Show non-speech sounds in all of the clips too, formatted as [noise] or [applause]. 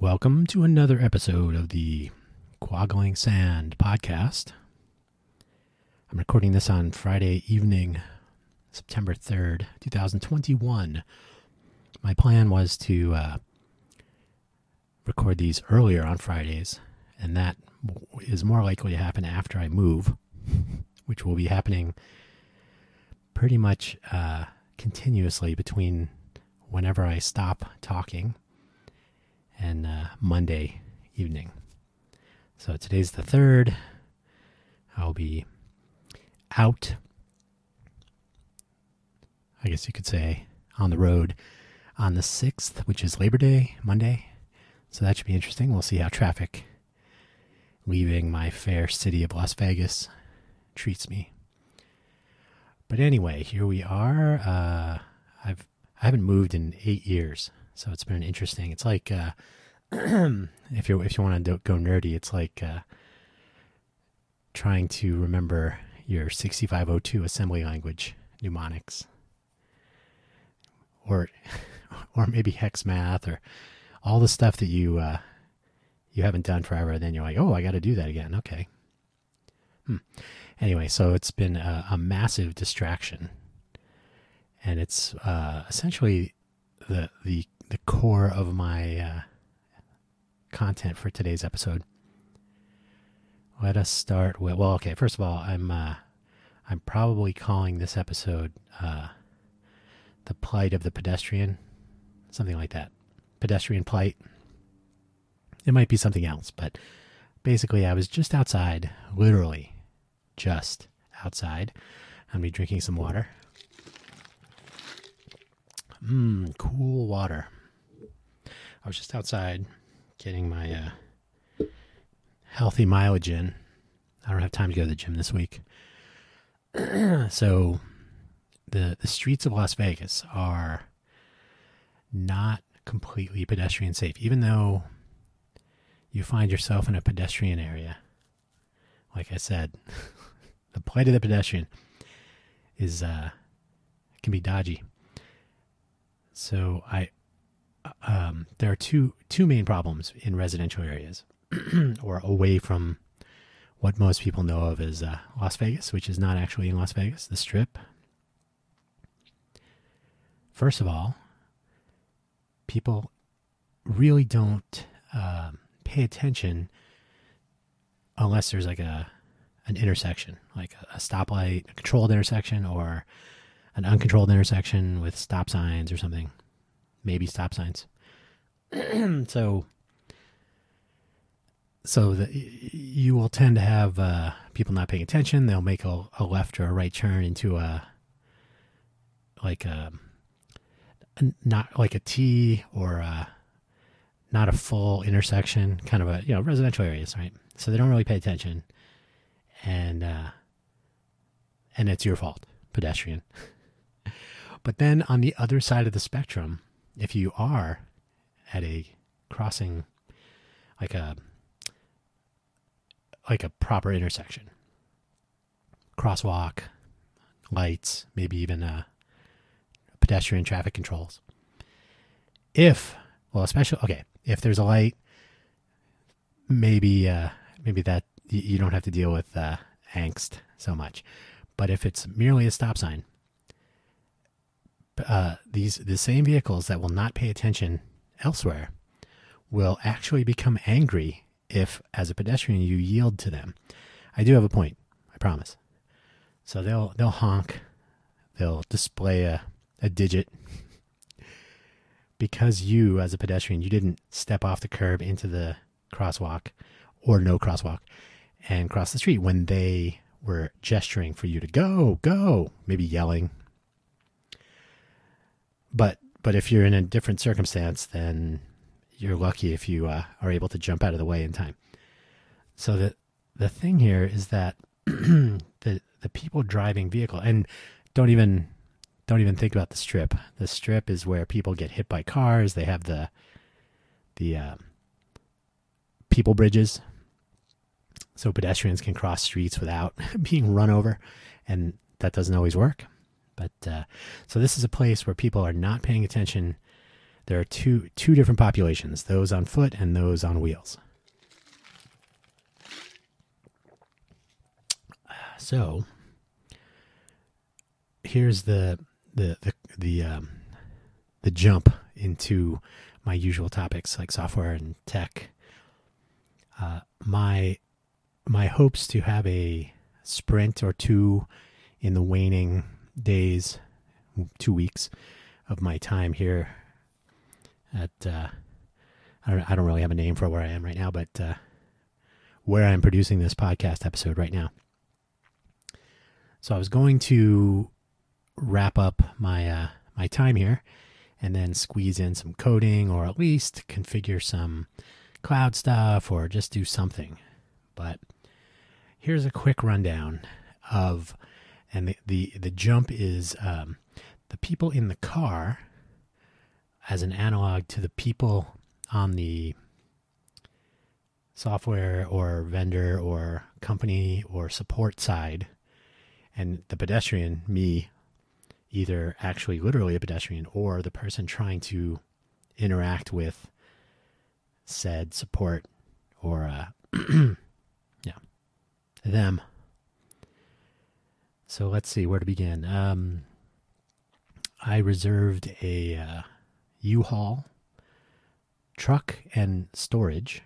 Welcome to another episode of the Quoggling Sand podcast. I'm recording this on Friday evening, September 3rd, 2021. My plan was to uh, record these earlier on Fridays, and that is more likely to happen after I move, [laughs] which will be happening pretty much uh, continuously between whenever I stop talking and uh, Monday evening. So today's the third. I'll be out, I guess you could say, on the road on the 6th, which is Labor Day, Monday. So that should be interesting. We'll see how traffic leaving my fair city of Las Vegas treats me. But anyway, here we are. Uh, I've I haven't moved in eight years, so it's been interesting. It's like uh, [clears throat] if you if you want to go nerdy, it's like uh, trying to remember your 6502 assembly language mnemonics, or [laughs] or maybe hex math, or all the stuff that you uh, you haven't done forever. And then you're like, oh, I got to do that again. Okay. Hmm. Anyway, so it's been a, a massive distraction and it's uh, essentially the the the core of my uh, content for today's episode. Let us start with well, okay. First of all, I'm uh, I'm probably calling this episode uh, "the plight of the pedestrian," something like that. Pedestrian plight. It might be something else, but basically, I was just outside, literally, just outside. I'm be drinking some water Mmm, cool water. I was just outside getting my uh, healthy mileage in. I don't have time to go to the gym this week. [clears throat] so the the streets of Las Vegas are not completely pedestrian safe, even though you find yourself in a pedestrian area. Like I said, [laughs] the plight of the pedestrian is uh, can be dodgy. So I um, there are two two main problems in residential areas, [clears throat] or away from what most people know of as uh, Las Vegas, which is not actually in Las Vegas, the Strip. First of all, people really don't uh, pay attention unless there's like a an intersection, like a stoplight, a controlled intersection, or an uncontrolled intersection with stop signs or something. Maybe stop signs. [clears throat] so, so the, you will tend to have uh, people not paying attention. They'll make a, a, left or a right turn into a like a, a not like a T or a, not a full intersection, kind of a you know residential areas, right? So they don't really pay attention, and uh, and it's your fault, pedestrian. [laughs] But then on the other side of the spectrum, if you are at a crossing like a like a proper intersection, crosswalk, lights, maybe even uh, pedestrian traffic controls. If well, especially okay, if there's a light, maybe uh, maybe that you don't have to deal with uh, angst so much. But if it's merely a stop sign, uh, these the same vehicles that will not pay attention elsewhere will actually become angry if, as a pedestrian, you yield to them. I do have a point. I promise. So they'll they'll honk, they'll display a, a digit because you, as a pedestrian, you didn't step off the curb into the crosswalk or no crosswalk and cross the street when they were gesturing for you to go, go, maybe yelling, but but if you're in a different circumstance, then you're lucky if you uh, are able to jump out of the way in time. So the the thing here is that [clears throat] the the people driving vehicle and don't even don't even think about the strip. The strip is where people get hit by cars. They have the the uh, people bridges, so pedestrians can cross streets without [laughs] being run over, and that doesn't always work. But uh, so this is a place where people are not paying attention there are two two different populations: those on foot and those on wheels. So here's the the the the um, the jump into my usual topics like software and tech. Uh, my my hopes to have a sprint or two in the waning days, two weeks of my time here at uh, I don't I don't really have a name for where I am right now, but uh, where I'm producing this podcast episode right now. So I was going to wrap up my uh, my time here and then squeeze in some coding or at least configure some cloud stuff or just do something. But here's a quick rundown of and the the, the jump is um, the people in the car as an analog to the people on the software or vendor or company or support side. And the pedestrian me either actually literally a pedestrian or the person trying to interact with said support or uh, [clears throat] yeah them so let's see where to begin um, i reserved a uh, u-haul truck and storage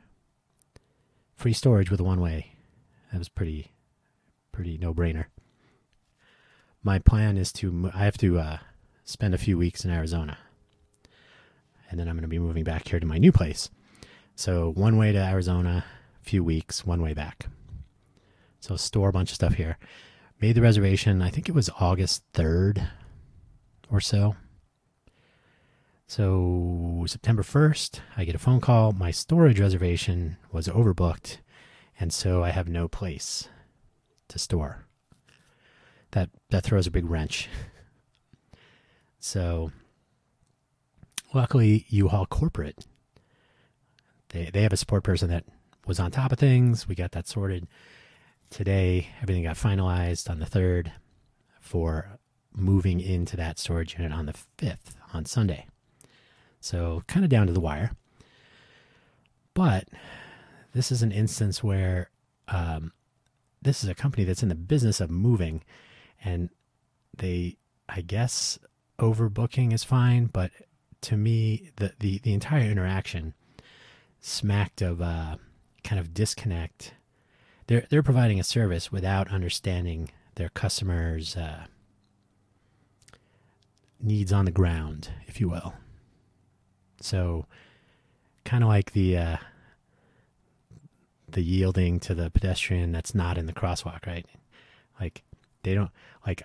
free storage with one way that was pretty pretty no brainer my plan is to I have to uh, spend a few weeks in Arizona, and then I'm going to be moving back here to my new place. So one way to Arizona, a few weeks, one way back. So store a bunch of stuff here. Made the reservation. I think it was August third or so. So September 1st, I get a phone call. My storage reservation was overbooked, and so I have no place to store that that throws a big wrench. [laughs] So, luckily, U-Haul corporate they they have a support person that was on top of things. We got that sorted today. Everything got finalized on the third for moving into that storage unit on the fifth on Sunday. So, kind of down to the wire. But this is an instance where um, this is a company that's in the business of moving and they i guess overbooking is fine but to me the the, the entire interaction smacked of uh, kind of disconnect they're they're providing a service without understanding their customers uh, needs on the ground if you will. So kind of like the uh, the yielding to the pedestrian that's not in the crosswalk right? Like they don't like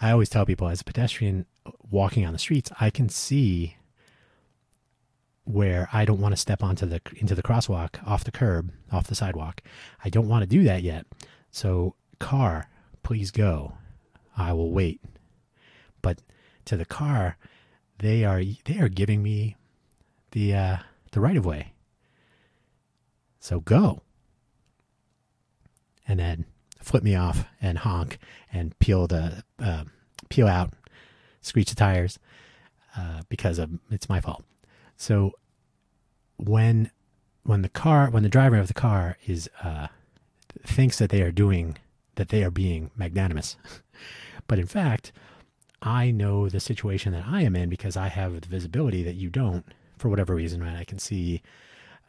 I always tell people as a pedestrian walking on the streets, I can see where I don't want to step onto the into the crosswalk off the curb, off the sidewalk. I don't want to do that yet. So car, please go. I will wait. But to the car, they are they are giving me the uh, the right of way. So go. And then flip me off and honk and peel the uh, peel out, screech the tires uh, because of it's my fault. So when when the car when the driver of the car is uh, thinks that they are doing that they are being magnanimous, [laughs] but in fact, I know the situation that I am in because I have the visibility that you don't for whatever reason. Right, I can see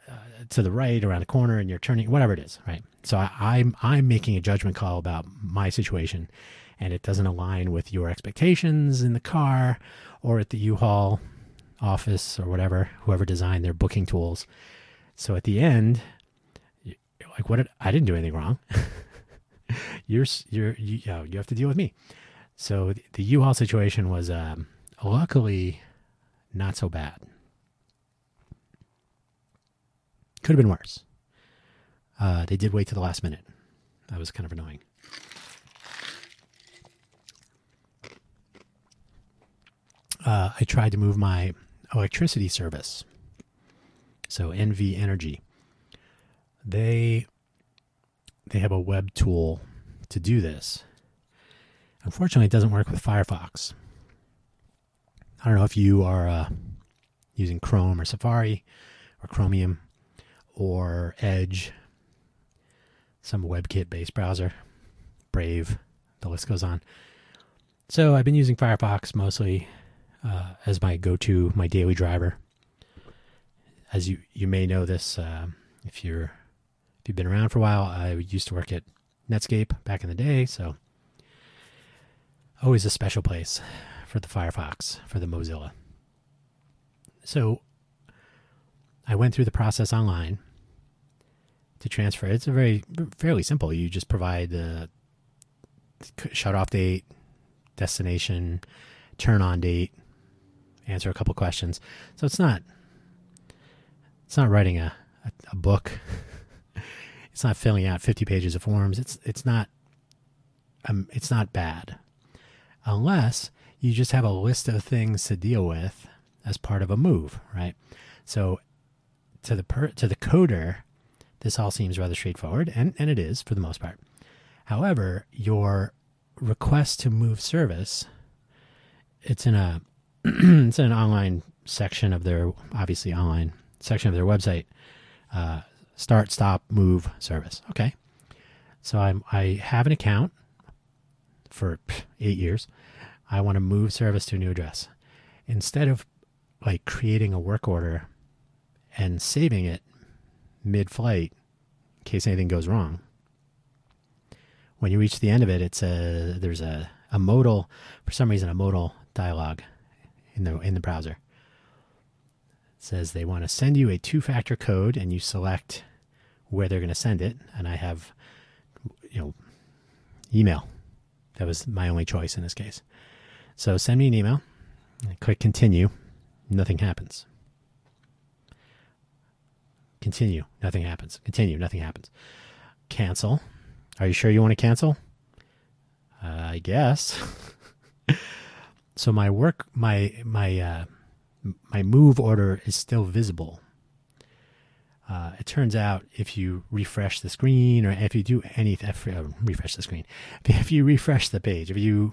uh, to the right around the corner and you're turning whatever it is right? So I, i'm i'm making a judgment call about my situation and it doesn't align with your expectations in the car or at the u-haul office or whatever whoever designed their booking tools so at the end like what did, i didn't do anything wrong [laughs] you're you're you, you, know, you have to deal with me so the, the u-haul situation was um, luckily not so bad Could have been worse. Uh, they did wait to the last minute. That was kind of annoying. Uh, I tried to move my electricity service. So NV Energy. They they have a web tool to do this. Unfortunately, it doesn't work with Firefox. I don't know if you are uh, using Chrome or Safari or Chromium or Edge, some WebKit based browser, Brave, the list goes on. So I've been using Firefox mostly uh, as my go to, my daily driver. As you, you may know this, uh, if you're if you've been around for a while, I used to work at Netscape back in the day, so always a special place for the Firefox, for the Mozilla. So I went through the process online to transfer. It's a very fairly simple. You just provide the shut off date, destination, turn on date, answer a couple questions. So it's not it's not writing a, a, a book. [laughs] it's not filling out 50 pages of forms. It's it's not um, it's not bad. Unless you just have a list of things to deal with as part of a move, right? So to the per, to the coder, this all seems rather straightforward, and, and it is for the most part. However, your request to move service, it's in a [clears throat] it's an online section of their obviously online section of their website. Uh, start, stop, move service. Okay, so I'm I have an account for eight years. I want to move service to a new address. Instead of like creating a work order and saving it mid flight in case anything goes wrong. When you reach the end of it, it's a there's a, a modal for some reason a modal dialog in the in the browser. It says they want to send you a two factor code and you select where they're going to send it. And I have you know email. That was my only choice in this case. So send me an email. click continue. Nothing happens. Continue. Nothing happens. Continue. Nothing happens. Cancel. Are you sure you want to cancel? Uh, I guess. [laughs] so my work, my my uh, my move order is still visible. Uh, it turns out if you refresh the screen, or if you do anything, uh, refresh the screen, [laughs] if you refresh the page, if you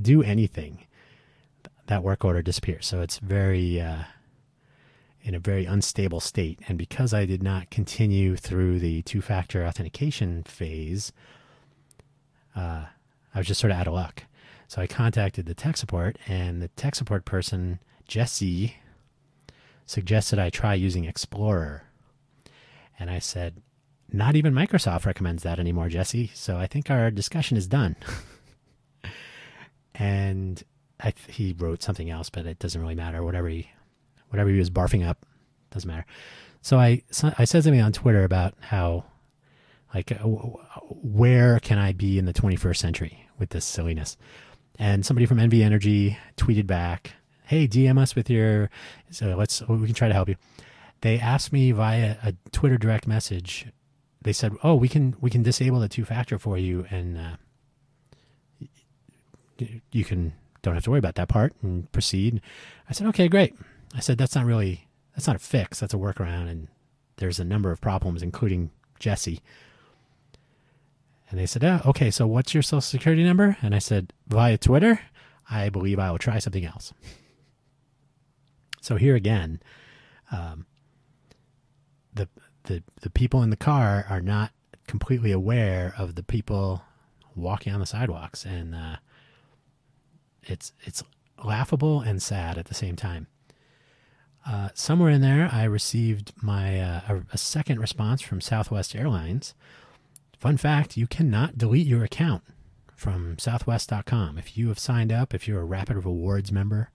do anything, that work order disappears. So it's very uh, in a very unstable state. And because I did not continue through the two factor authentication phase, uh, I was just sort of out of luck. So I contacted the tech support, and the tech support person, Jesse, suggested I try using Explorer. And I said, not even Microsoft recommends that anymore, Jesse. So I think our discussion is done. [laughs] and he wrote something else, but it doesn't really matter. Whatever he whatever he was barfing up. Doesn't matter. So I, I said something on Twitter about how, like, uh, where can I be in the 21st century with this silliness? And somebody from NV Energy tweeted back, "Hey, DM us with your. So let's we can try to help you." They asked me via a Twitter direct message. They said, "Oh, we can we can disable the two factor for you, and uh, you can don't have to worry about that part and proceed." I said, "Okay, great." I said, that's not really, that's not a fix. That's a workaround. And there's a number of problems, including Jesse. And they said, oh, okay, so what's your social security number? And I said, via Twitter, I believe I will try something else. So here again, um, the, the, the people in the car are not completely aware of the people walking on the sidewalks. And uh, it's, it's laughable and sad at the same time. Uh, somewhere in there, I received my uh, a, a, second response from Southwest Airlines. Fun fact: you cannot delete your account from Southwest.com if you have signed up. If you're a Rapid Rewards member,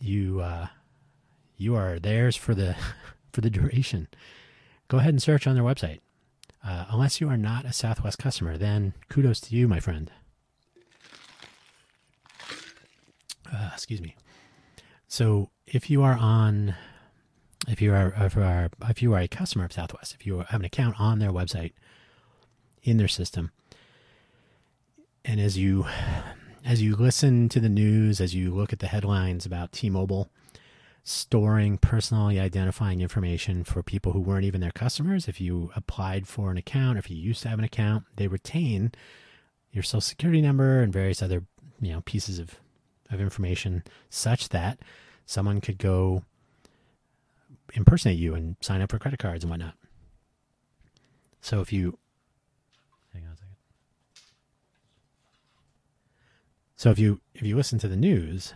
you uh, you are theirs for the [laughs] for the duration. Go ahead and search on their website. Uh, unless you are not a Southwest customer, then kudos to you, my friend. Uh, excuse me. So if you are on, if you are, if you are, if you are a customer of Southwest, if you have an account on their website, in their system, and as you, as you listen to the news, as you look at the headlines about T-Mobile storing personally identifying information for people who weren't even their customers, if you applied for an account, if you used to have an account, they retain your social security number and various other you know pieces of of information such that someone could go impersonate you and sign up for credit cards and whatnot. So if you hang on a second. So if you if you listen to the news,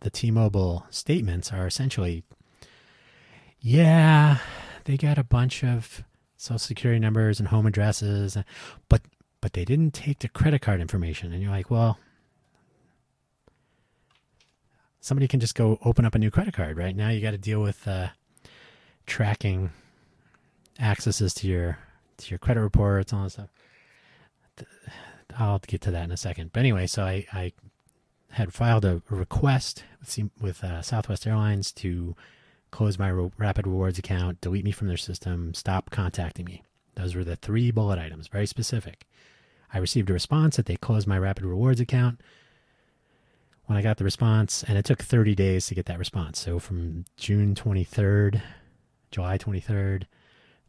the T-Mobile statements are essentially yeah, they got a bunch of social security numbers and home addresses, but but they didn't take the credit card information. And you're like, well, somebody can just go open up a new credit card. Right now, you got to deal with uh, tracking accesses to your to your credit reports, and all that stuff. I'll get to that in a second. But anyway, so I, I had filed a request with, with uh, Southwest Airlines to close my Rapid Rewards account, delete me from their system, stop contacting me. Those were the three bullet items, very specific. I received a response that they closed my Rapid Rewards account. When I got the response, and it took 30 days to get that response. So from June 23rd, July 23rd,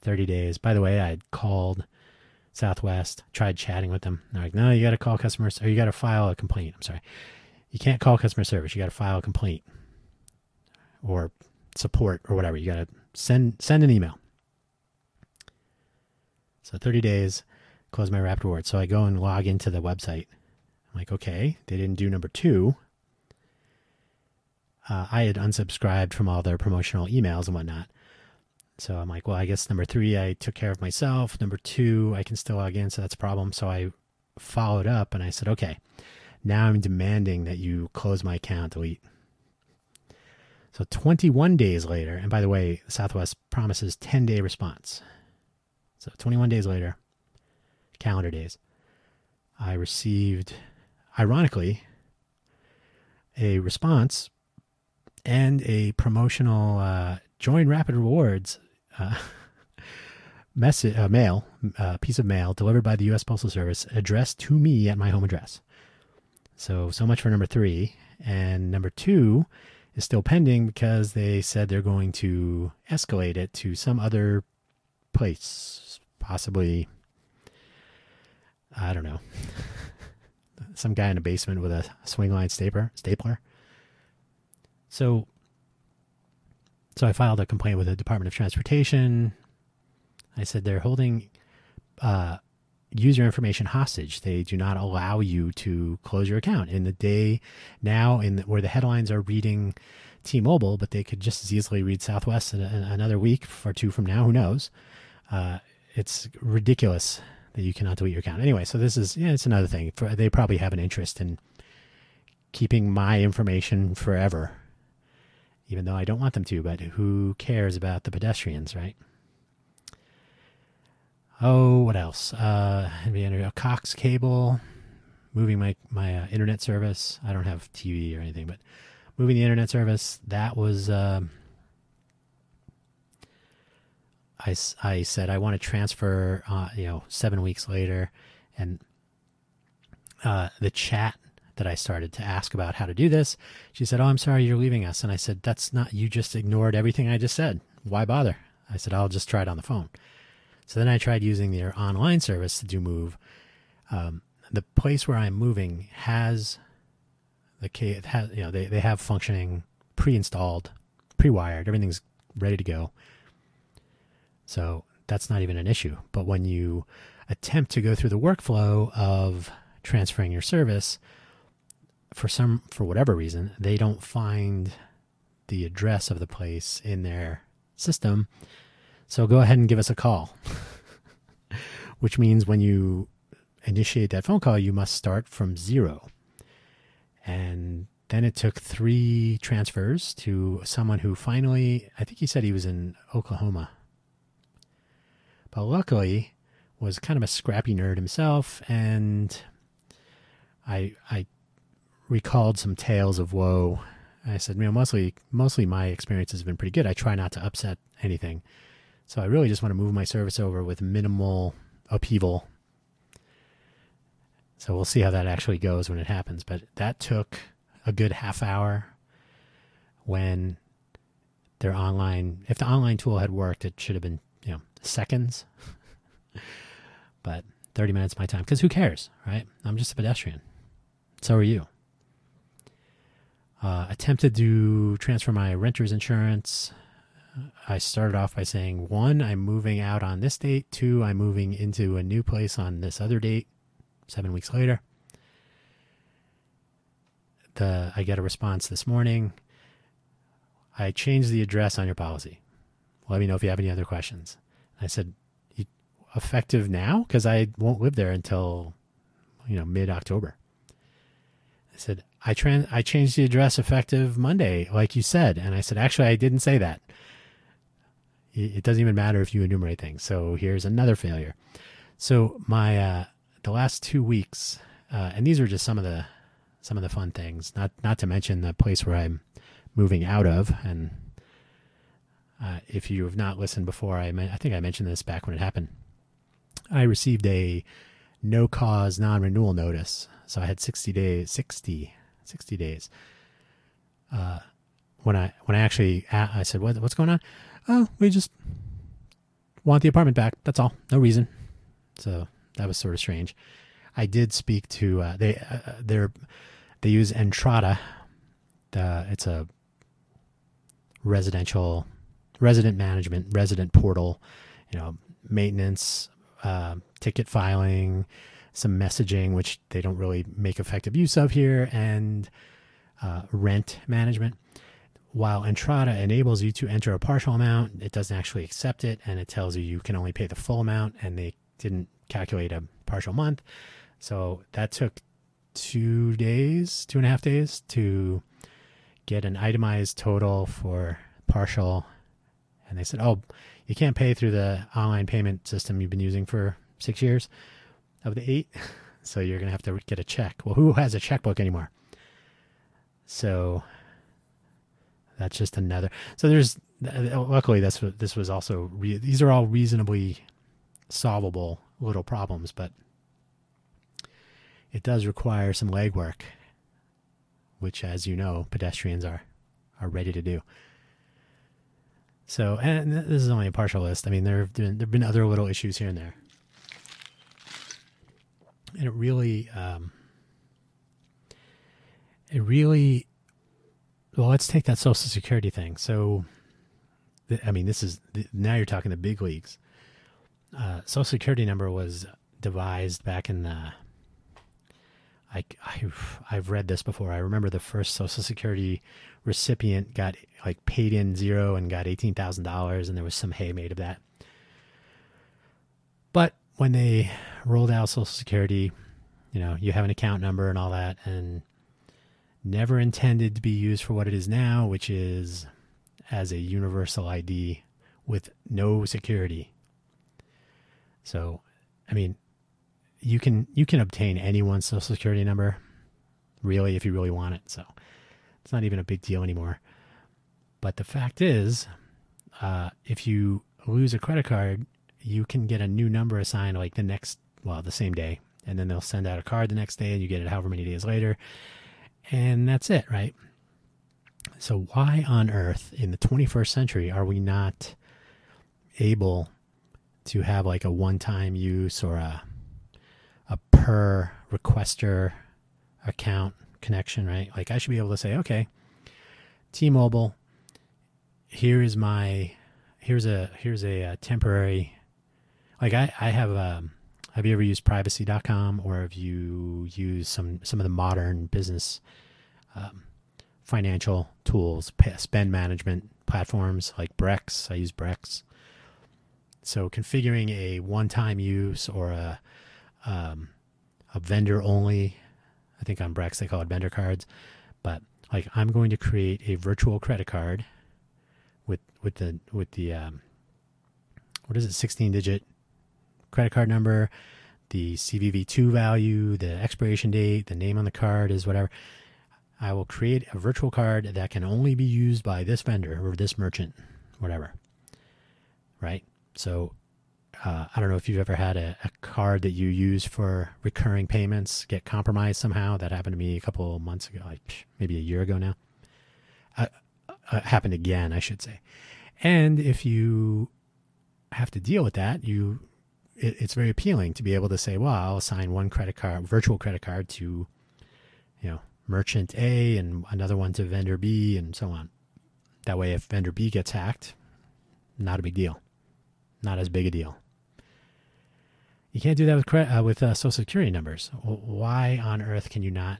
30 days. By the way, I had called Southwest, tried chatting with them. They're like, no, you got to call customer, or you got to file a complaint. I'm sorry. You can't call customer service. You got to file a complaint or support or whatever. You got to send send an email. So 30 days, close my Rapid Reward. So I go and log into the website. I'm like, okay, they didn't do number two. Uh, I had unsubscribed from all their promotional emails and whatnot. So I'm like, well, I guess number three, I took care of myself. Number two, I can still log in, so that's a problem. So I followed up and I said, okay, now I'm demanding that you close my account, delete. So 21 days later, and by the way, Southwest promises 10 day response. So 21 days later, calendar days, I received, ironically, a response and a promotional uh, join Rapid Rewards uh, [laughs] message, uh, mail, uh, piece of mail delivered by the U.S. Postal Service addressed to me at my home address. So, so much for number three. And number two is still pending because they said they're going to escalate it to some other place, possibly, I don't know, [laughs] some guy in a basement with a Swingline stapler. Stapler. So so I filed a complaint with the Department of Transportation. I said they're holding uh, user information hostage. They do not allow you to close your account. In the day now, in the, where the headlines are reading T-Mobile, but they could just as easily read Southwest in, in another week or two from now. Who knows? Uh, it's ridiculous that you cannot delete your account. Anyway, so this is yeah, it's another thing. For, they probably have an interest in keeping my information forever even though I don't want them to, but who cares about the pedestrians, right? Oh, what else? Uh, a Cox cable, moving my my uh, internet service. I don't have TV or anything, but moving the internet service. That was. Uh, I, I said I want to transfer. Uh, you know, seven weeks later, and uh, the chat that I started to ask about how to do this. She said, Oh, I'm sorry you're leaving us. And I said, That's not, you just ignored everything I just said. Why bother? I said, I'll just try it on the phone. So then I tried using their online service to do move. Um, the place where I'm moving has the it has you know they, they have functioning pre-installed, pre-wired, everything's ready to go. So that's not even an issue. But when you attempt to go through the workflow of transferring your service, for some for whatever reason they don't find the address of the place in their system. So go ahead and give us a call. [laughs] Which means when you initiate that phone call you must start from zero. And then it took three transfers to someone who finally i think he said he was in oklahoma. But luckily was kind of a scrappy nerd himself and i i recalled some tales of woe. I said, you know, mostly mostly my experiences have been pretty good. I try not to upset anything. So I really just want to move my service over with minimal upheaval. So we'll see how that actually goes when it happens. But that took a good half hour when their online if the online tool had worked, it should have been, you know, seconds. [laughs] but 30 minutes my time. Because who cares, right? I'm just a pedestrian. So are you. Uh, attempted to transfer my renter's insurance. I started off by saying one, I'm moving out on this date. Two, I'm moving into a new place on this other date. Seven weeks later, the I get a response this morning. I changed the address on your policy. Let me know if you have any other questions. I said, effective now because I won't live there until you know mid October. I said I trans I changed the address effective Monday, like you said, and I said actually I didn't say that. It doesn't even matter if you enumerate things. So here's another failure. So my uh, the last two weeks, uh, and these are just some of the some of the fun things. Not not to mention the place where I'm moving out of, and uh, if you have not listened before, I I think I mentioned this back when it happened. I received a no cause non renewal notice. So I had 60 days, 60, 60 days. Uh, when I when I actually I said what, what's going on? Oh, we just want the apartment back. That's all. No reason. So that was sort of strange. I did speak to uh, they uh, they're they use Entrata. Uh, it's a residential resident management resident portal. You know maintenance uh, ticket filing, some messaging, which they don't really make effective use of here, and uh, rent management. While Entrata enables you to enter a partial amount, it doesn't actually accept it, and it tells you you can only pay the full amount, and they didn't calculate a partial month. So that took two days, two and a half days to get an itemized total for partial. And they said, oh, you can't pay through the online payment system you've been using for six years of the eight. [laughs] So you're going to have to get a check. Well, who has a checkbook anymore? So that's just another. So there's uh, luckily that's what this was also. Re, these are all reasonably solvable little problems, but it does require some legwork, which, as you know, pedestrians are are ready to do. So, and this is only a partial list. I mean, there have been, there have been other little issues here and there. And it really, um, it really, well, let's take that Social Security thing. So, I mean, this is, now you're talking the big leagues. Uh, Social Security number was devised back in the, I, I've, I've read this before. I remember the first Social Security recipient got like paid in zero and got eighteen thousand dollars, and there was some hay made of that. When they rolled out Social Security, you know, you have an account number and all that, and never intended to be used for what it is now, which is as a universal ID with no security. So, I mean, you can you can obtain anyone's social security number, really, if you really want it. So, it's not even a big deal anymore. But the fact is, uh, if you lose a credit card, you can get a new number assigned like the next, well, the same day. And then they'll send out a card the next day and you get it however many days later. And that's it, right? So, why on earth in the 21st century are we not able to have like a one time use or a, a per requester account connection, right? Like I should be able to say, okay, T-Mobile, here is my here's a here's a, a temporary like I I have um have you ever used privacy.com or have you used some some of the modern business um, financial tools, spend management platforms like Brex? I use Brex. So configuring a one-time use or a um, a vendor only I think on Brex they call it vendor cards. But like I'm going to create a virtual credit card with with the with the um, what is it 16 digit credit card number, the CVV2 value, the expiration date, the name on the card is whatever. I will create a virtual card that can only be used by this vendor or this merchant, whatever. Right? So uh, I don't know if you've ever had a, a, card that you use for recurring payments get compromised somehow. That happened to me a couple months ago, like maybe a year ago now. Uh, uh, happened again, I should say. And if you have to deal with that, you it, it's very appealing to be able to say, "Well, I'll assign one credit card, virtual credit card, to you know merchant A and another one to vendor B and so on. That way, if vendor B gets hacked, not a big deal. Not as big a deal. You can't do that with uh, with uh, social security numbers. Why on earth can you not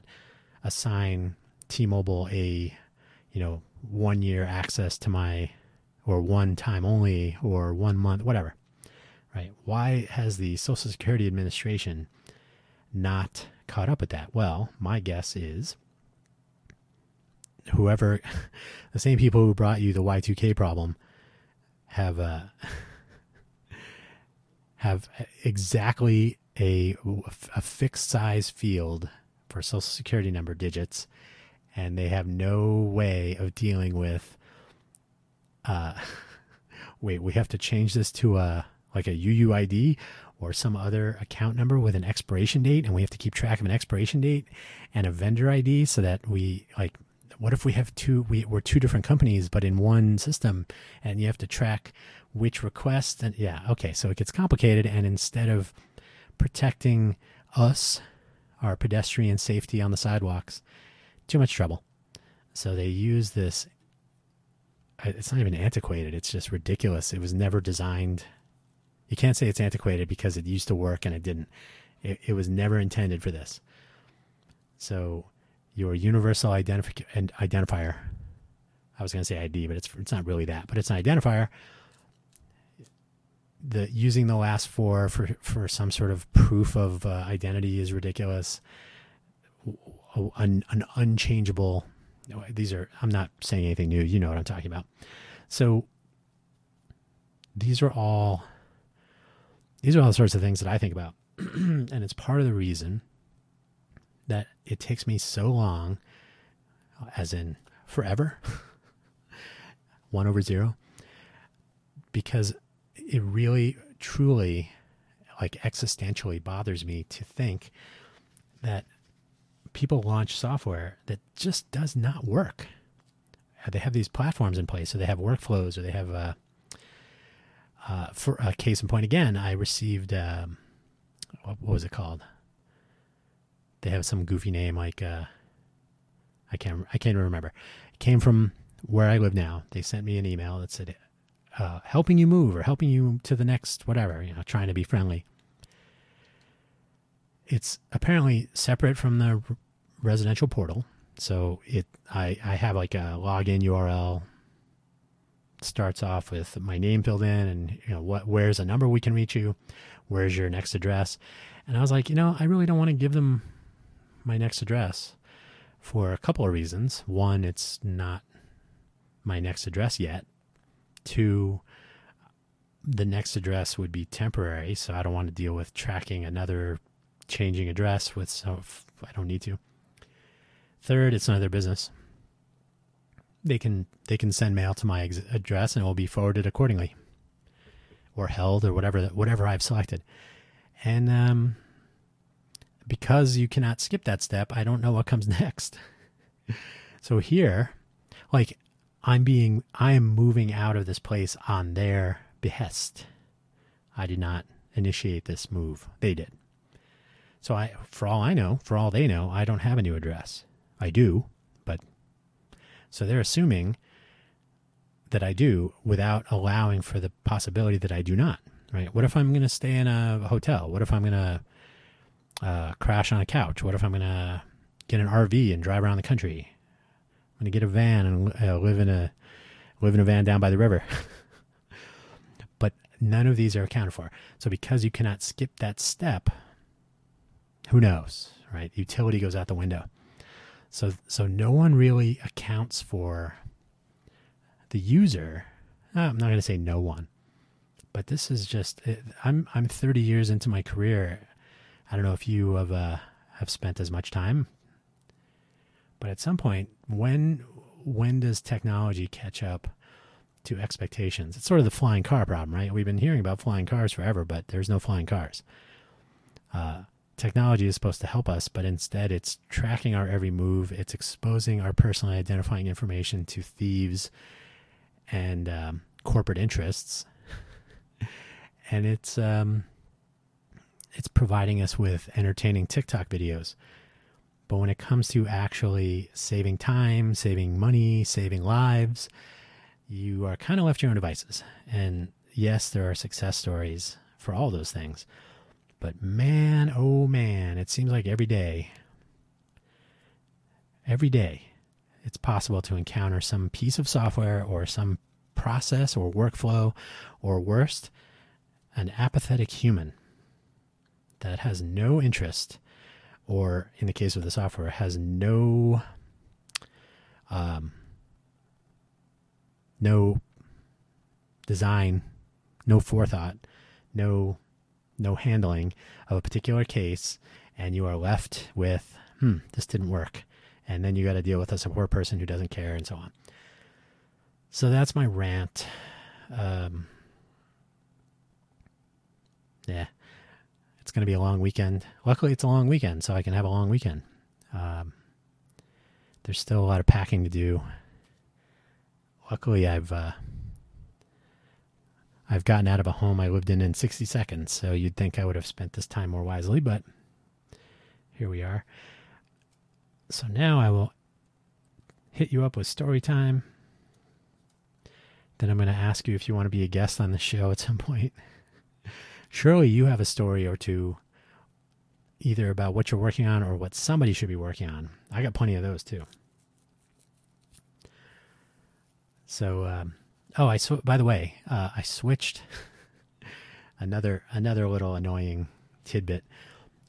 assign T-Mobile a, you know, one year access to my, or one time only, or one month, whatever, right? Why has the Social Security Administration not caught up with that? Well, my guess is whoever, [laughs] the same people who brought you the Y2K problem have uh, [laughs] have exactly a, a fixed size field for social security number digits and they have no way of dealing with uh [laughs] wait we have to change this to a like a UUID or some other account number with an expiration date and we have to keep track of an expiration date and a vendor ID so that we like what if we have two we, we're two different companies but in one system and you have to track which request and yeah okay so it gets complicated and instead of protecting us our pedestrian safety on the sidewalks too much trouble. So they use this it's not even antiquated it's just ridiculous. It was never designed you can't say it's antiquated because it used to work and it didn't it, it was never intended for this so your universal identif- identifier i was going to say id but it's it's not really that but it's an identifier the using the last four for for some sort of proof of uh, identity is ridiculous. An, an unchangeable. These are. I'm not saying anything new. You know what I'm talking about. So these are all. These are all the sorts of things that I think about, [clears throat] and it's part of the reason that it takes me so long, as in forever, [laughs] one over zero, because it really, truly, like existentially bothers me to think that people launch software that just does not work. They have these platforms in place, so they have workflows, or they have. Uh, uh, for a case in point, again, I received um, what, was it called? They have some goofy name like uh, I can't I can't remember. It came from where I live now. They sent me an email that said uh, helping you move or helping you to the next whatever, you know, trying to be friendly. It's apparently separate from the residential portal. So it, I, I have like a login URL. Starts off with my name filled in, and you know what, where's a number we can reach you, where's your next address, and I was like, you know, I really don't want to give them my next address for a couple of reasons. One, it's not my next address yet, Two, the next address would be temporary, so I don't want to deal with tracking another changing address with so I don't need to. Third, it's none of their business. They can they can send mail to my ex- address and it will be forwarded accordingly, or held or whatever whatever I've selected. And um, because you cannot skip that step, I don't know what comes [laughs] next. so here, like I'm being I am moving out of this place on their behest. I did not initiate this move. They did. So I for all I know, for all they know, I don't have a new address. I do, so they're assuming that I do without allowing for the possibility that I do not. Right? What if I'm going to stay in a hotel? What if I'm going to uh, crash on a couch? What if I'm going to get an RV and drive around the country? I'm going to get a van and uh, live in a live in a van down by the river. [laughs] but none of these are accounted for. So because you cannot skip that step, who knows, right? Utility goes out the window. So so no one really accounts for the user. Uh, I'm not going to say no one, but this is just I'm I'm 30 years into my career. I don't know if you have uh, have spent as much time but at some point, when when does technology catch up to expectations? It's sort of the flying car problem, right? We've been hearing about flying cars forever, but there's no flying cars. Uh, technology is supposed to help us, but instead it's tracking our every move. It's exposing our personally identifying information to thieves and um, corporate interests, [laughs] and it's um, it's providing us with entertaining TikTok videos But when it comes to actually saving time, saving money, saving lives, you are kind of left to your own devices. And yes, there are success stories for all those things. But man, oh man, it seems like every day, every day, it's possible to encounter some piece of software or some process or workflow, or worst, an apathetic human that has no interest, or in the case of the software, has no um, no design, no forethought, no no handling of a particular case, and you are left with, hmm, this didn't work, and then you got to deal with a support person who doesn't care, and so on. So that's my rant. Um, yeah, it's going to be a long weekend. Luckily, it's a long weekend, so I can have a long weekend. Um, there's still a lot of packing to do. Luckily, I've uh, I've gotten out of a home I lived in in 60 seconds, so you'd think I would have spent this time more wisely, but here we are. So now I will hit you up with story time. Then I'm going to ask you if you want to be a guest on the show at some point. Surely you have a story or two, either about what you're working on or what somebody should be working on. I got plenty of those too. So, um, oh, I sw- by the way, uh, I switched [laughs] another another little annoying tidbit.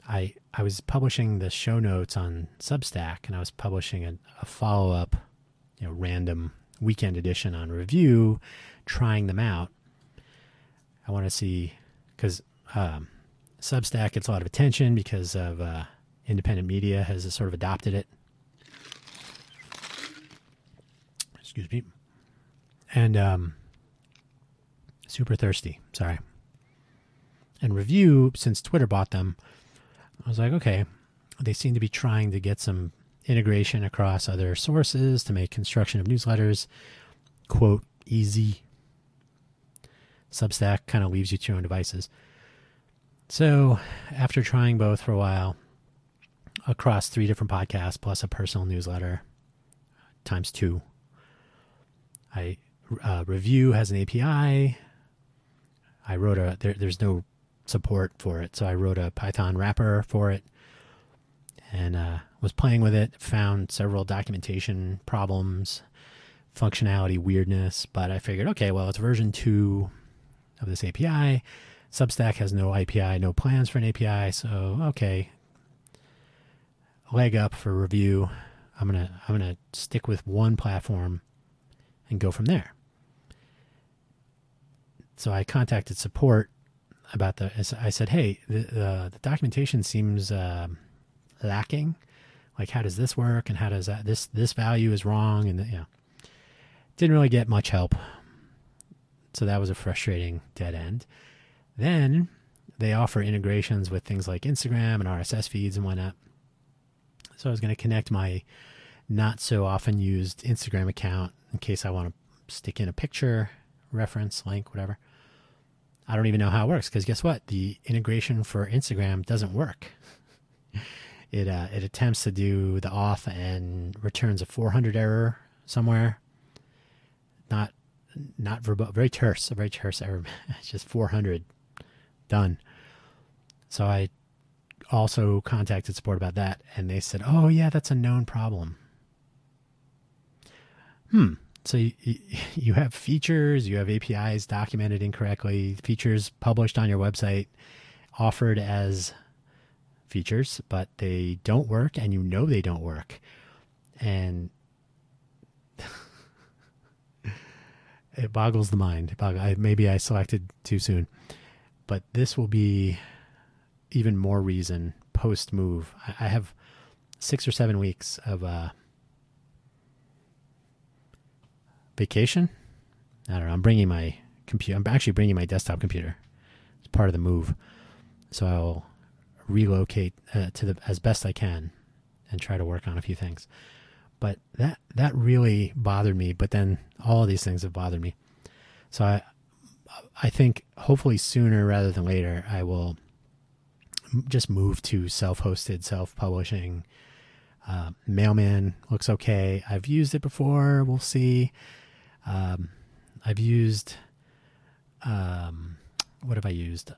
I I was publishing the show notes on Substack, and I was publishing a, a follow up, you know, random weekend edition on Revue, trying them out. I want to see because um, Substack gets a lot of attention because of uh, independent media has sort of adopted it. Excuse me. And um, super thirsty. Sorry. And Revue, since Twitter bought them, I was like, okay, they seem to be trying to get some integration across other sources to make construction of newsletters quote easy. Substack kind of leaves you to your own devices. So, after trying both for a while across three different podcasts plus a personal newsletter times two, I uh, Revue has an API. I wrote a there, there's no support for it, so I wrote a Python wrapper for it and uh, was playing with it. Found several documentation problems, functionality weirdness, but I figured, okay, well, it's version two of this API. Substack has no API, no plans for an API, so okay, leg up for Revue. I'm gonna I'm gonna stick with one platform and go from there. So I contacted support about the. I said, hey, the the, documentation seems. Um, lacking. Like, how does this work? And how does that, this, this value is wrong? And, you know, didn't really get much help. So that was a frustrating dead end. Then they offer integrations with things like Instagram and RSS feeds and whatnot. So I was going to connect my not so often used Instagram account in case I want to stick in a picture, reference, link, whatever. I don't even know how it works because guess what? The integration for Instagram doesn't work [laughs] it uh, it attempts to do the auth and returns a 400 error somewhere. Not not verbo- very terse, a very terse error. [laughs] it's just 400 done. So I also contacted support about that, and they said, "Oh yeah, that's a known problem." Hmm. So you, [laughs] you have features, you have APIs documented incorrectly, features published on your website, offered as features, but they don't work, and you know they don't work. And [laughs] it boggles the mind. maybe I selected too soon, but this will be even more reason post move. I, have six or seven weeks of uh, vacation. I don't know. I'm bringing my computer. I'm actually bringing my desktop computer. It's part of the move, so I'll relocate uh, to the as best I can and try to work on a few things. But that that really bothered me. But then all these things have bothered me. So I I think hopefully sooner rather than later I will just move to self-hosted, self-publishing, Uh, Mailman looks okay. I've used it before. We'll see. Um, I've used. Um, what have I used?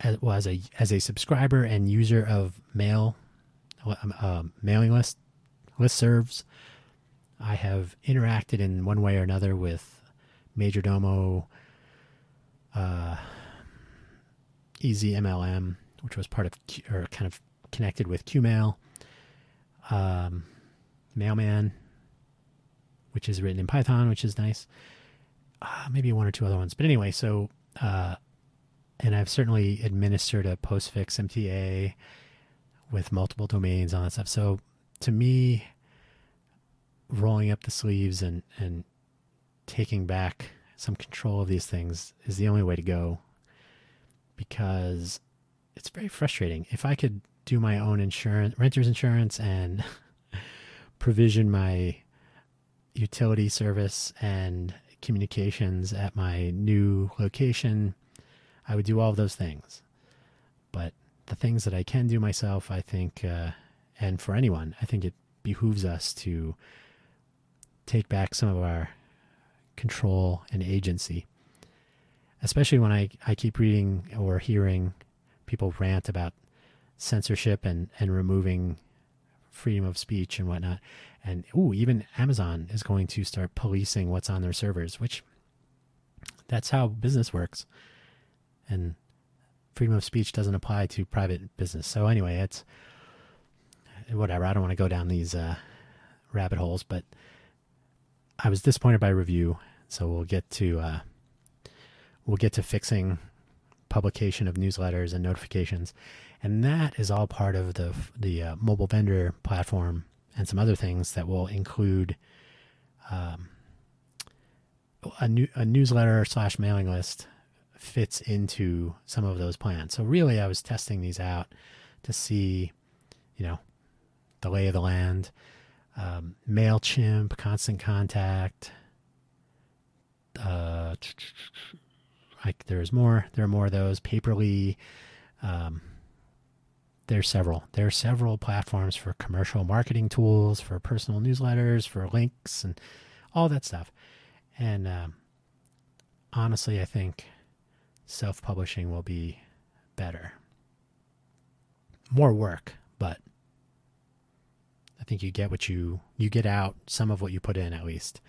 As, well, as a as a subscriber and user of mail, uh, mailing list list serves, I have interacted in one way or another with Majordomo, uh, ezmlm, which was part of or kind of connected with QMail, um, Mailman, which is written in Python, which is nice. Uh, maybe one or two other ones, but anyway, so uh, and I've certainly administered a postfix MTA with multiple domains on that stuff. So to me, rolling up the sleeves and and taking back some control of these things is the only way to go because it's very frustrating. If I could do my own insurance, renter's insurance, and [laughs] provision my utility service and communications at my new location, I would do all of those things. But the things that I can do myself, I think, uh, and for anyone, I think it behooves us to take back some of our control and agency. Especially when I, I keep reading or hearing people rant about censorship and, and removing freedom of speech and whatnot. And ooh, even Amazon is going to start policing what's on their servers, which that's how business works. And freedom of speech doesn't apply to private business. So anyway, it's whatever. I don't want to go down these uh, rabbit holes, but I was disappointed by Revue. So we'll get to uh, we'll get to fixing publication of newsletters and notifications, and that is all part of the the uh, mobile vendor platform and some other things that will include um, a new a newsletter slash mailing list fits into some of those plans. So really, I was testing these out to see, you know, the lay of the land. Um, Mailchimp, Constant Contact. Uh, like there's more. There are more of those. Paper.li. Um, there's several. There are several platforms for commercial marketing tools, for personal newsletters, for links, and all that stuff. And um, honestly, I think self publishing will be better. More work, but I think you get what you you get out some of what you put in at least.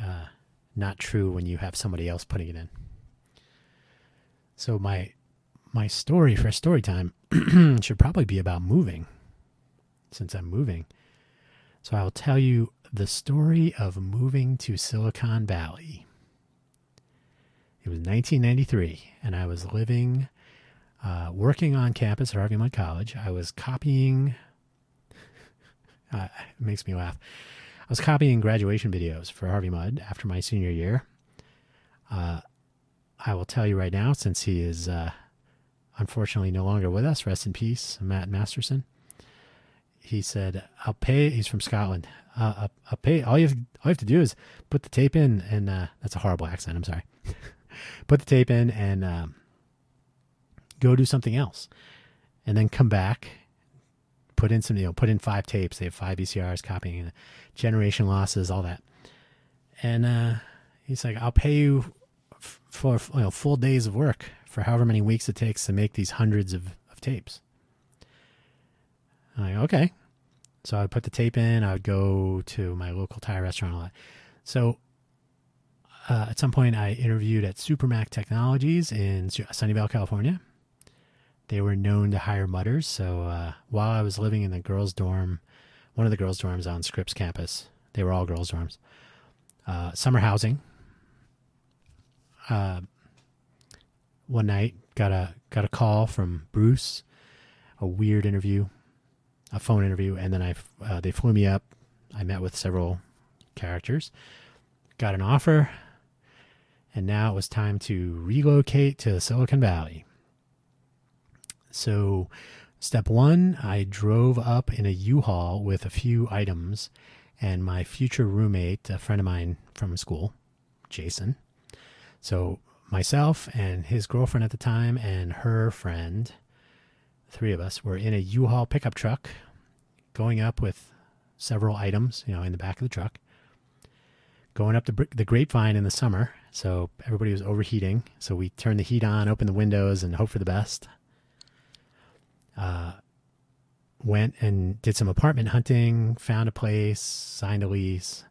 Uh, not true when you have somebody else putting it in. So my my story for story time [clears throat] should probably be about moving, since I'm moving. So I will tell you the story of moving to Silicon Valley. It was 1993, and I was living, uh, working on campus at Harvey Mudd College. I was copying. [laughs] Uh, it makes me laugh. I was copying graduation videos for Harvey Mudd after my senior year. Uh, I will tell you right now, since he is uh, unfortunately no longer with us, rest in peace, Matt Masterson. He said, "I'll pay." He's from Scotland. Uh, I'll, I'll, pay. All you have, all you have to do is put the tape in, and uh, that's a horrible accent. I'm sorry. [laughs] put the tape in and um, go do something else, and then come back. Put in some, you know, put in five tapes. They have five VCRs, copying, generation losses, all that. And uh, he's like, "I'll pay you for you know, full days of work for however many weeks it takes to make these hundreds of, of tapes." Like, okay. So I would put the tape in. I would go to my local Thai restaurant a lot. So uh, at some point, I interviewed at Supermac Technologies in Sunnyvale, California. They were known to hire Mudders. So uh, while I was living in the girls' dorm, one of the girls' dorms on Scripps campus, they were all girls' dorms. Uh, summer housing. Uh, one night, got a got a call from Bruce, a weird interview, a phone interview, and then I uh, they flew me up. I met with several characters, got an offer and now it was time to relocate to Silicon Valley. So, step one, I drove up in a U-Haul with a few items, and my future roommate, a friend of mine from school, Jason. So, myself and his girlfriend at the time, and her friend, three of us, were in a U-Haul pickup truck going up with several items, you know, in the back of the truck. Going up the the grapevine in the summer, so everybody was overheating. So we turned the heat on, opened the windows, and hope for the best. Uh, went and did some apartment hunting, found a place, signed a lease.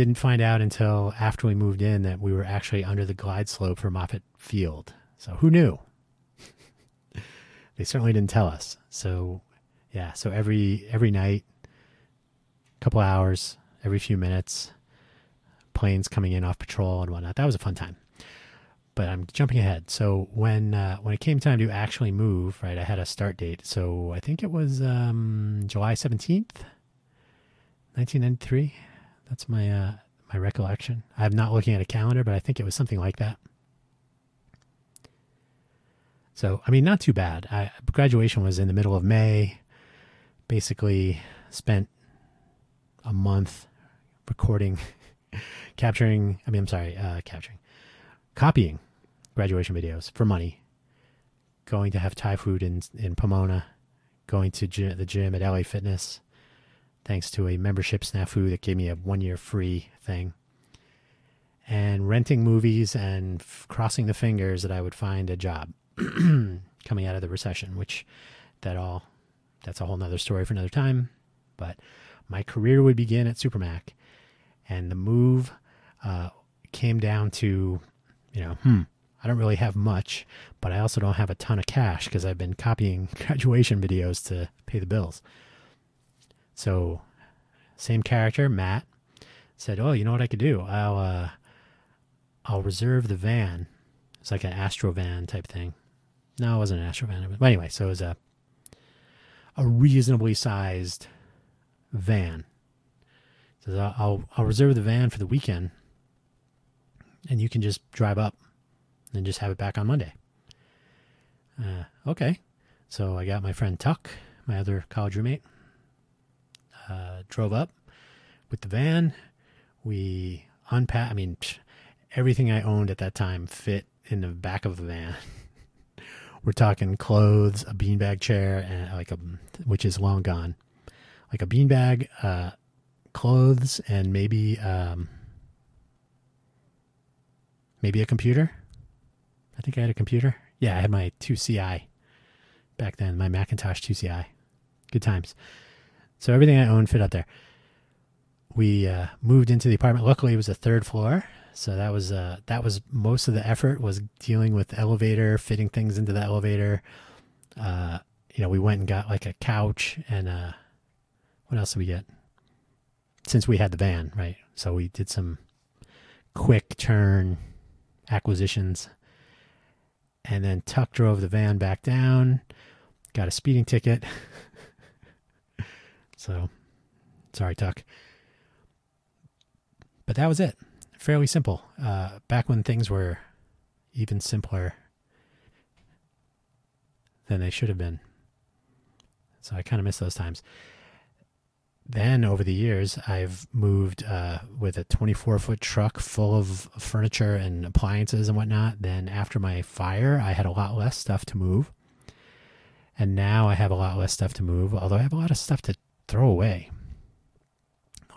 Didn't find out until after we moved in that we were actually under the glide slope for Moffett Field. So who knew? [laughs] they certainly didn't tell us. So yeah, so every every night, couple hours, every few minutes, planes coming in off patrol and whatnot. That was a fun time. But I'm jumping ahead. So when uh, when it came time to actually move, right, I had a start date. So I think it was um, July seventeenth, nineteen ninety three. That's my uh, my recollection. I'm not looking at a calendar, but I think it was something like that. So I mean, not too bad. I, graduation was in the middle of May. Basically, spent a month recording [laughs] capturing, I mean, I'm sorry, uh, capturing, copying graduation videos for money, going to have Thai food in, in Pomona, going to gym, the gym at LA Fitness, thanks to a membership snafu that gave me a one year free thing, and renting movies and f- crossing the fingers that I would find a job [clears throat] coming out of the recession, which that all, that's a whole nother story for another time. But my career would begin at Supermac and the move uh, came down to, you know, hmm, I don't really have much, but I also don't have a ton of cash because I've been copying [laughs] graduation videos to pay the bills. So, same character, Matt, said, "Oh, you know what I could do? I'll uh, I'll reserve the van. It's like an Astro van type thing. No, it wasn't an Astro van. But anyway, so it was a a reasonably sized van. So I'll I'll reserve the van for the weekend, and you can just drive up and just have it back on Monday. Uh, okay. So I got my friend Tuck, my other college roommate, uh, drove up with the van. We unpacked, I mean, everything I owned at that time fit in the back of the van. [laughs] We're talking clothes, a beanbag chair, and like a, which is long gone, like a beanbag, uh, clothes, and maybe, um, maybe a computer. I think I had a computer. Yeah, I had my 2CI back then, my Macintosh 2CI. Good times. So everything I owned fit out there. We uh, moved into the apartment. Luckily, it was a third floor, so that was uh, that was most of the effort was dealing with elevator, fitting things into the elevator. Uh, you know, we went and got like a couch and uh, what else did we get? Since we had the van, right? So we did some quick turn acquisitions. And then Tuck drove the van back down, got a speeding ticket. [laughs] so, sorry, Tuck. But that was it. Fairly simple. Uh, back when things were even simpler than they should have been. So I kind of miss those times then over the years, I've moved uh, with a 24 foot truck full of furniture and appliances and whatnot. Then after my fire, I had a lot less stuff to move. And now I have a lot less stuff to move, although I have a lot of stuff to throw away.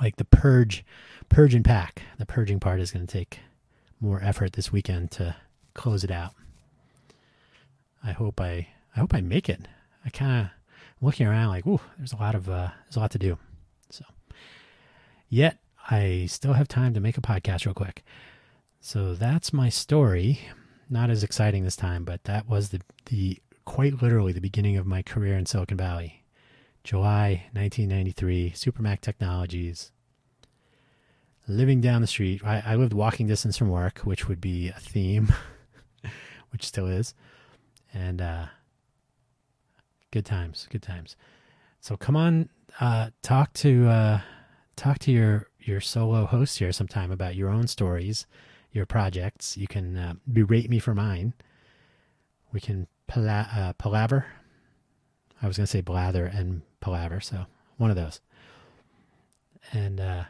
Like the purge, purge and pack. The purging part is going to take more effort this weekend to close it out. I hope I, I hope I make it. I kind of looking around like, ooh, there's a lot of, uh, there's a lot to do. So, yet I still have time to make a podcast real quick. So that's my story. Not as exciting this time, but that was the the quite literally the beginning of my career in Silicon Valley. July 1993, Supermac Technologies. Living down the street, I, I lived walking distance from work, which would be a theme, [laughs] which still is, and uh, good times, good times. So come on, uh, talk to uh, talk to your your solo host here sometime about your own stories, your projects. You can uh, berate me for mine. We can pala- uh, palaver. I was going to say blather and palaver, so one of those. And uh,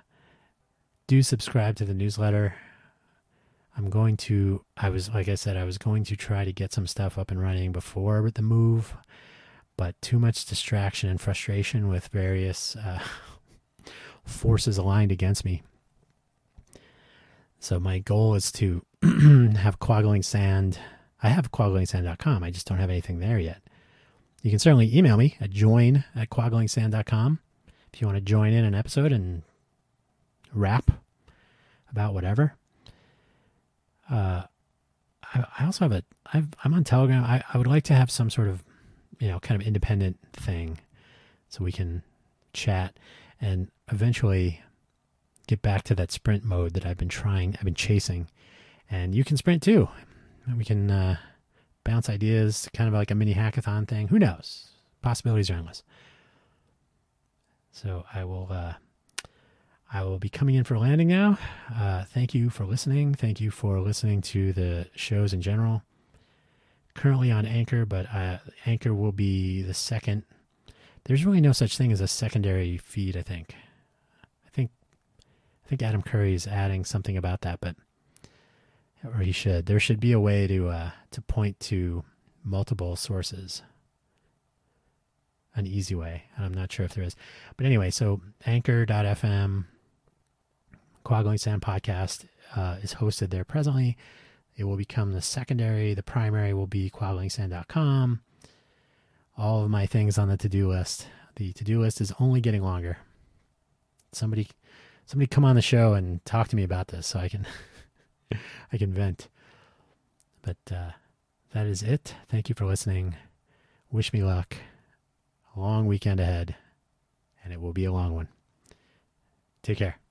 do subscribe to the newsletter. I'm going to, I was, like I said, I was going to try to get some stuff up and running before the move, but too much distraction and frustration with various uh, [laughs] forces aligned against me. So my goal is to [clears throat] have Quoggling Sand. I have quogglingsand.com. I just don't have anything there yet. You can certainly email me at join at quogglingsand.com if you want to join in an episode and rap about whatever. Uh, I, I also have a. I've, I'm on Telegram. I, I would like to have some sort of, you know, kind of independent thing, so we can chat and eventually get back to that sprint mode that I've been trying. I've been chasing, and you can sprint too. We can uh, bounce ideas, kind of like a mini hackathon thing. Who knows? Possibilities are endless. So I will. Uh, I will be coming in for landing now. Uh, thank you for listening. Thank you for listening to the shows in general. Currently on Anchor, but uh, Anchor will be the second. There's really no such thing as a secondary feed. I think. I think. I think Adam Curry is adding something about that, but or he should. There should be a way to uh, to point to multiple sources. An easy way, and I'm not sure if there is. But anyway, so Anchor.fm Quoggling Sand podcast uh, is hosted there presently. It will become the secondary. The primary will be quogglingsand.com. All of my things on the to-do list. The to-do list is only getting longer. Somebody, somebody, come on the show and talk to me about this so I can, [laughs] I can vent. But uh, that is it. Thank you for listening. Wish me luck. A long weekend ahead, and it will be a long one. Take care.